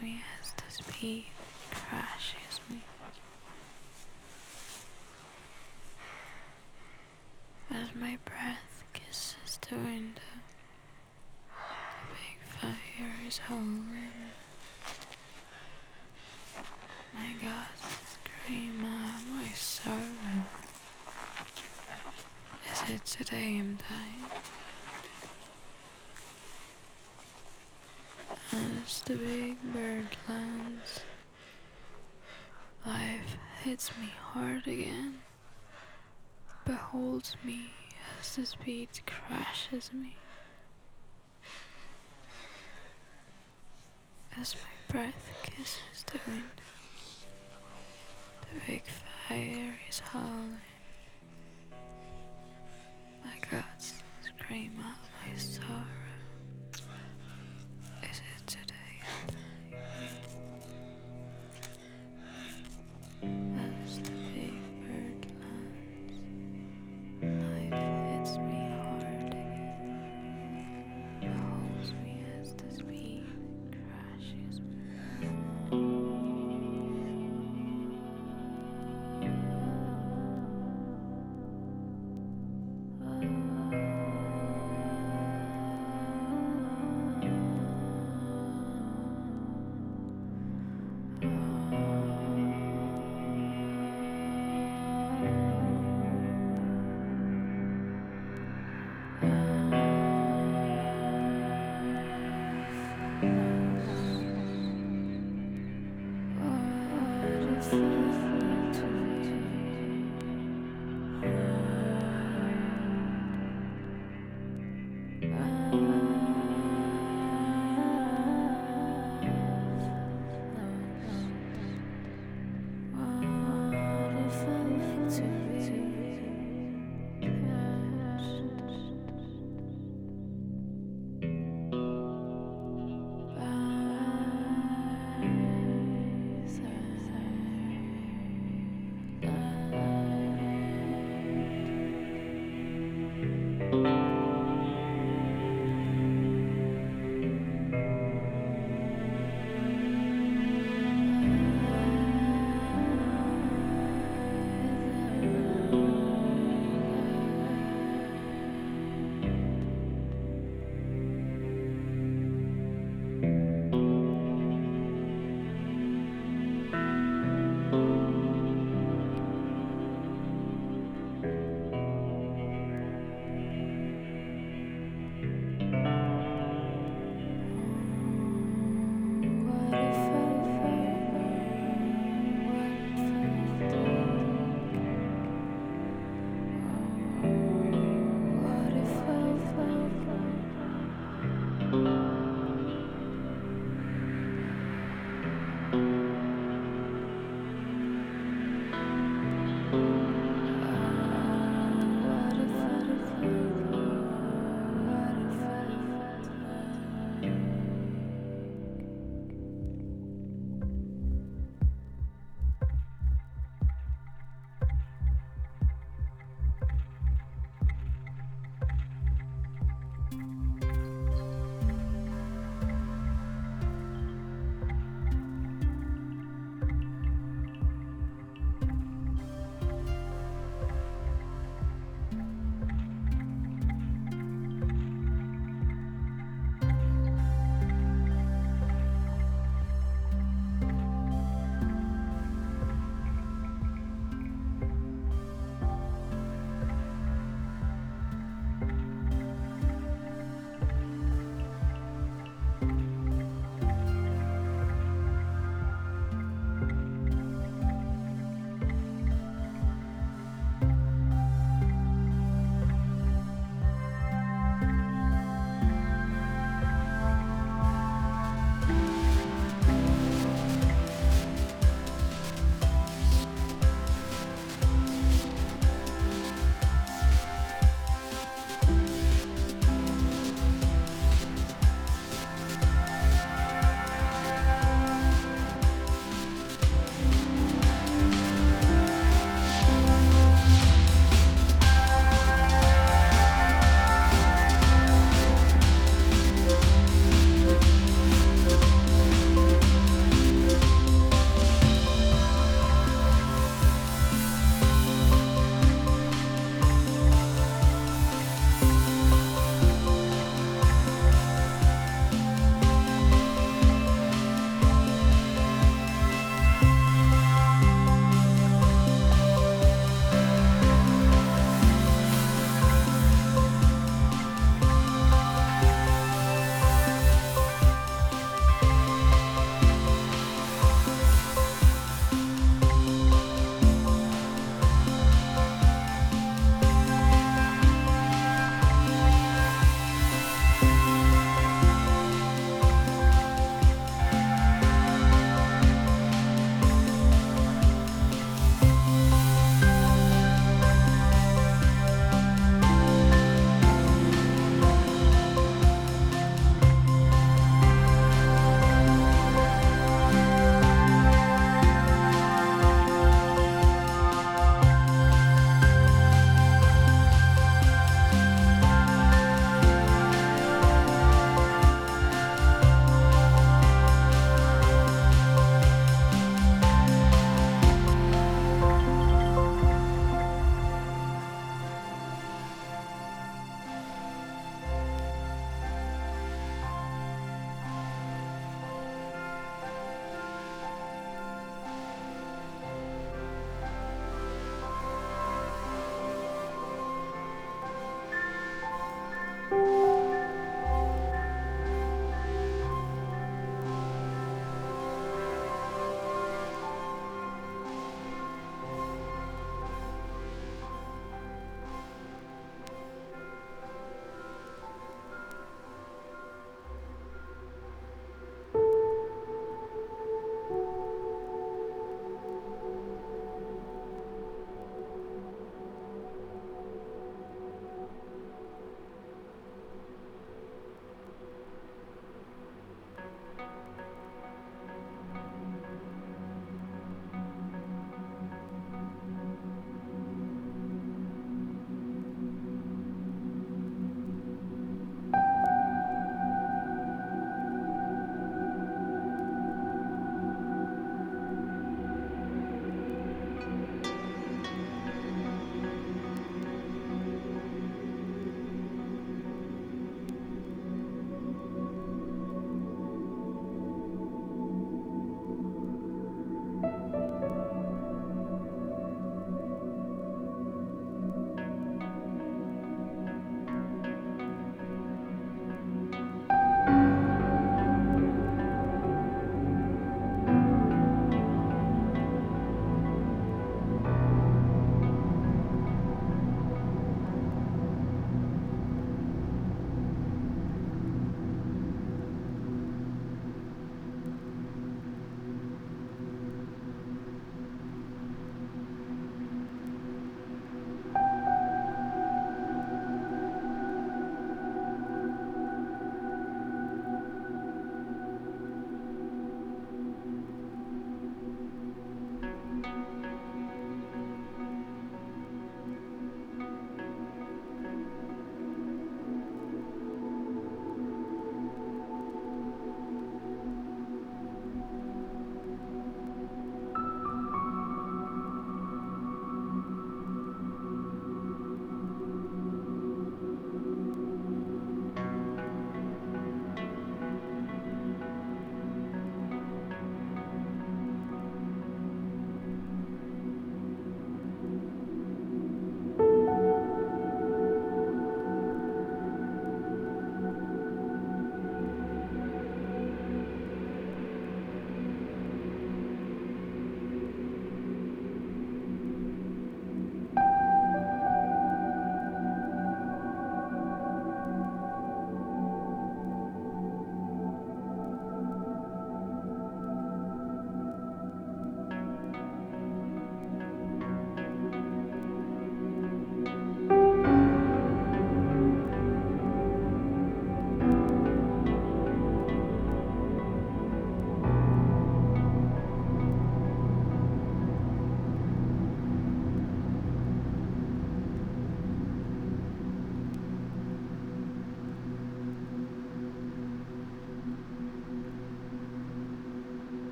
Me as the speed crashes me. As my breath kisses the window, the big fire is howling. My God, scream out my sorrow. Is it today I'm dying? As the big bird lands, life hits me hard again beholds me as the speed crashes me. As my breath kisses the wind, the big fire is howling. My guts scream out my sorrow.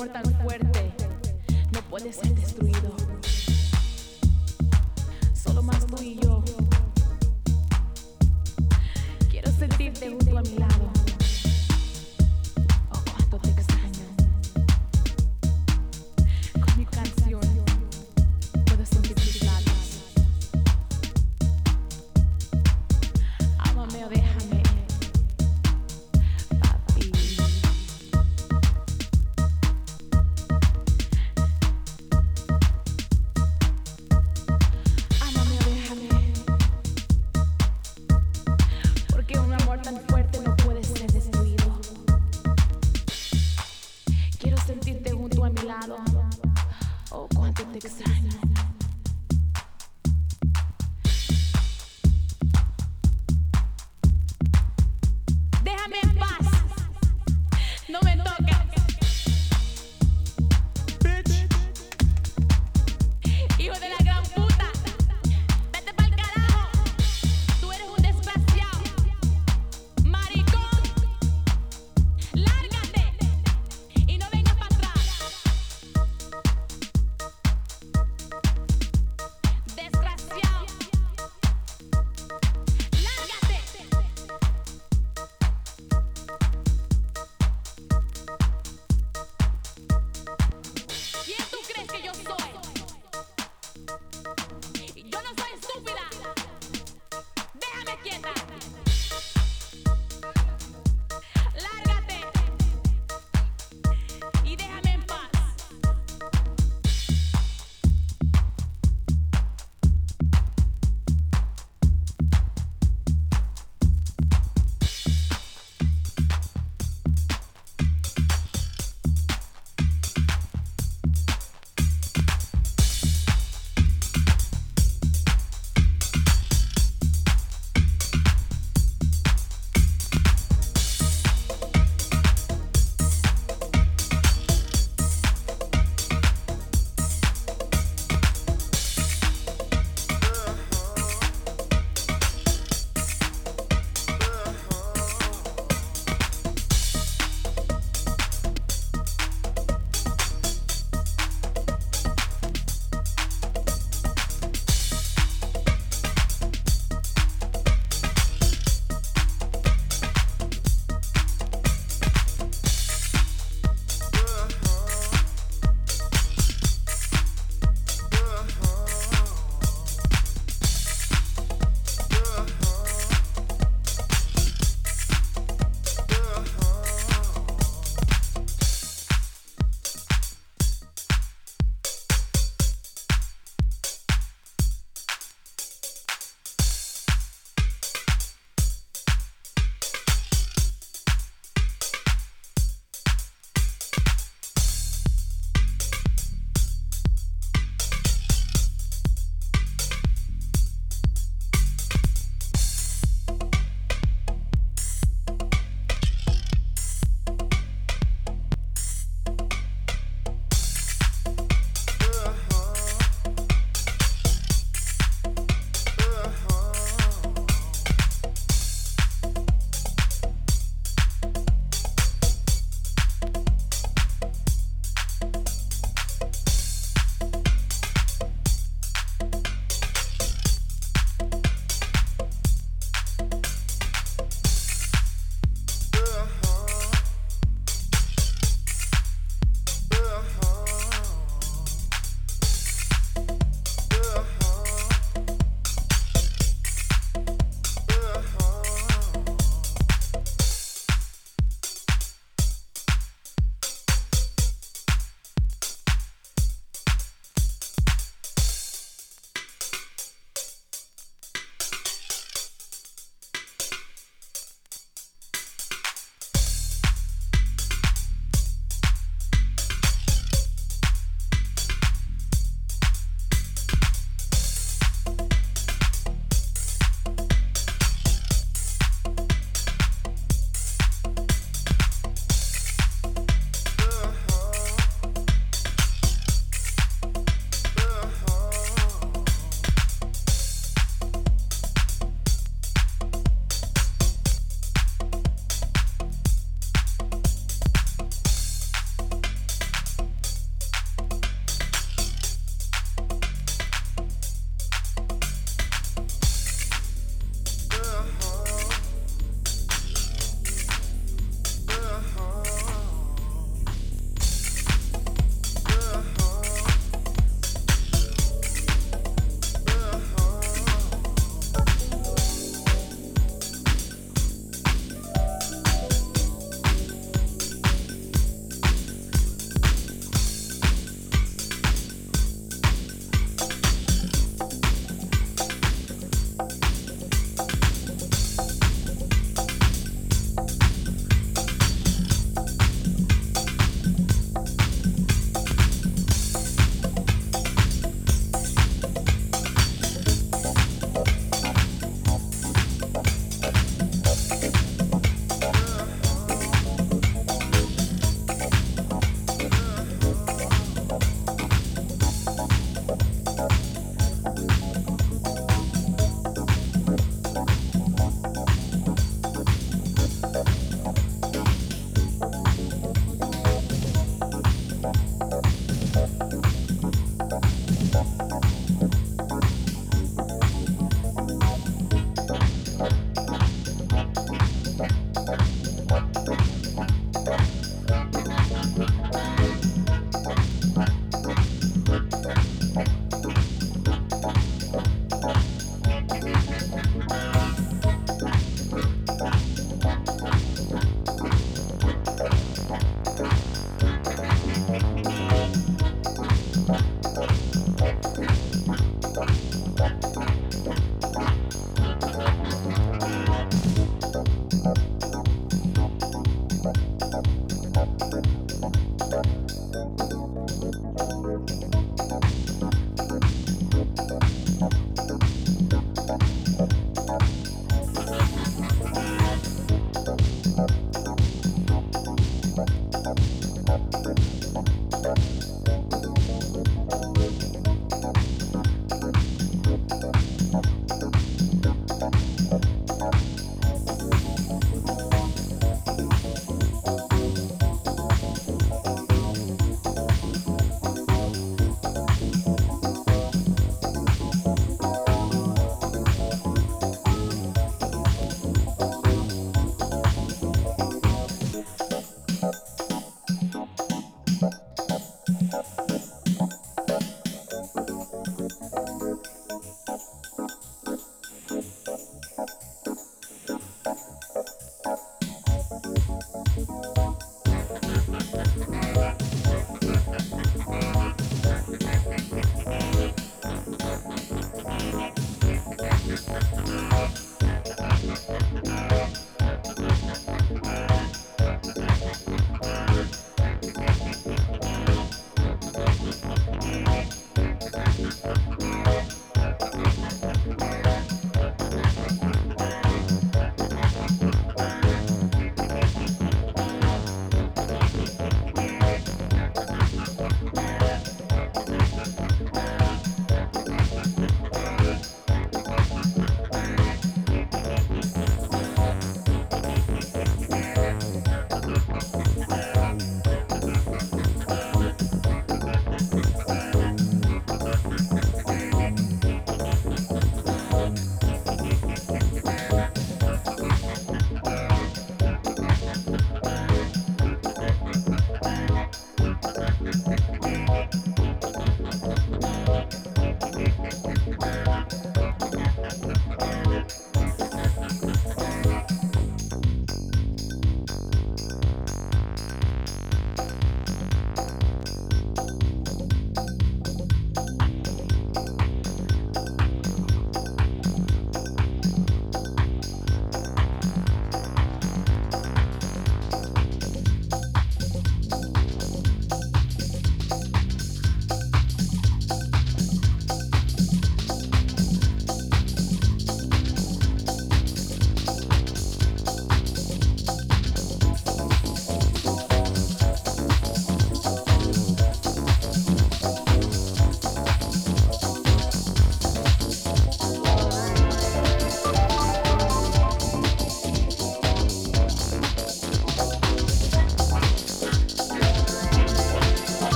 Amor tan fuerte. No puede ser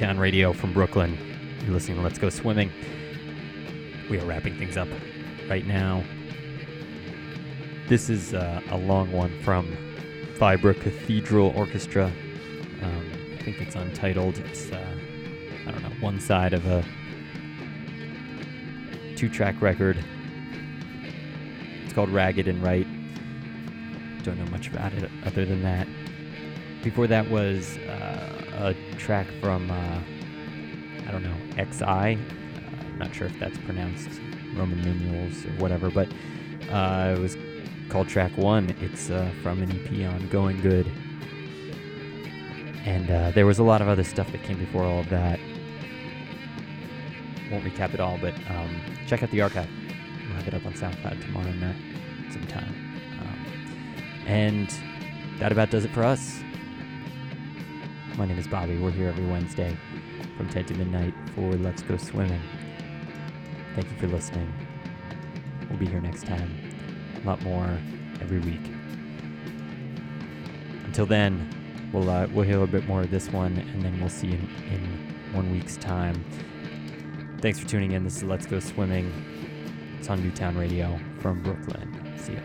Newtown Radio from Brooklyn. You're listening to Let's Go Swimming. We are wrapping things up right now. This is uh, a long one from Vibracathedral Orchestra. Um, I think it's untitled. It's, uh, I don't know, one side of a two track record. It's called Ragged and Right. Don't know much about it other than that. Before that was uh, a track from, uh, I don't know, XI. Uh, I'm not sure if that's pronounced Roman numerals or whatever, but uh, it was called track one. It's uh, from an EP on Going Good. And uh, there was a lot of other stuff that came before all of that. Won't recap it all, but um, check out the archive. We'll have it up on SoundCloud tomorrow night sometime. Um, and that about does it for us. My name is Bobby. We're here every Wednesday from 10 to midnight for Let's Go Swimming. Thank you for listening. We'll be here next time. A lot more every week. Until then, we'll uh, we'll hear a bit more of this one, and then we'll see you in, in one week's time. Thanks for tuning in. This is Let's Go Swimming. It's on Newtown Radio from Brooklyn. See ya.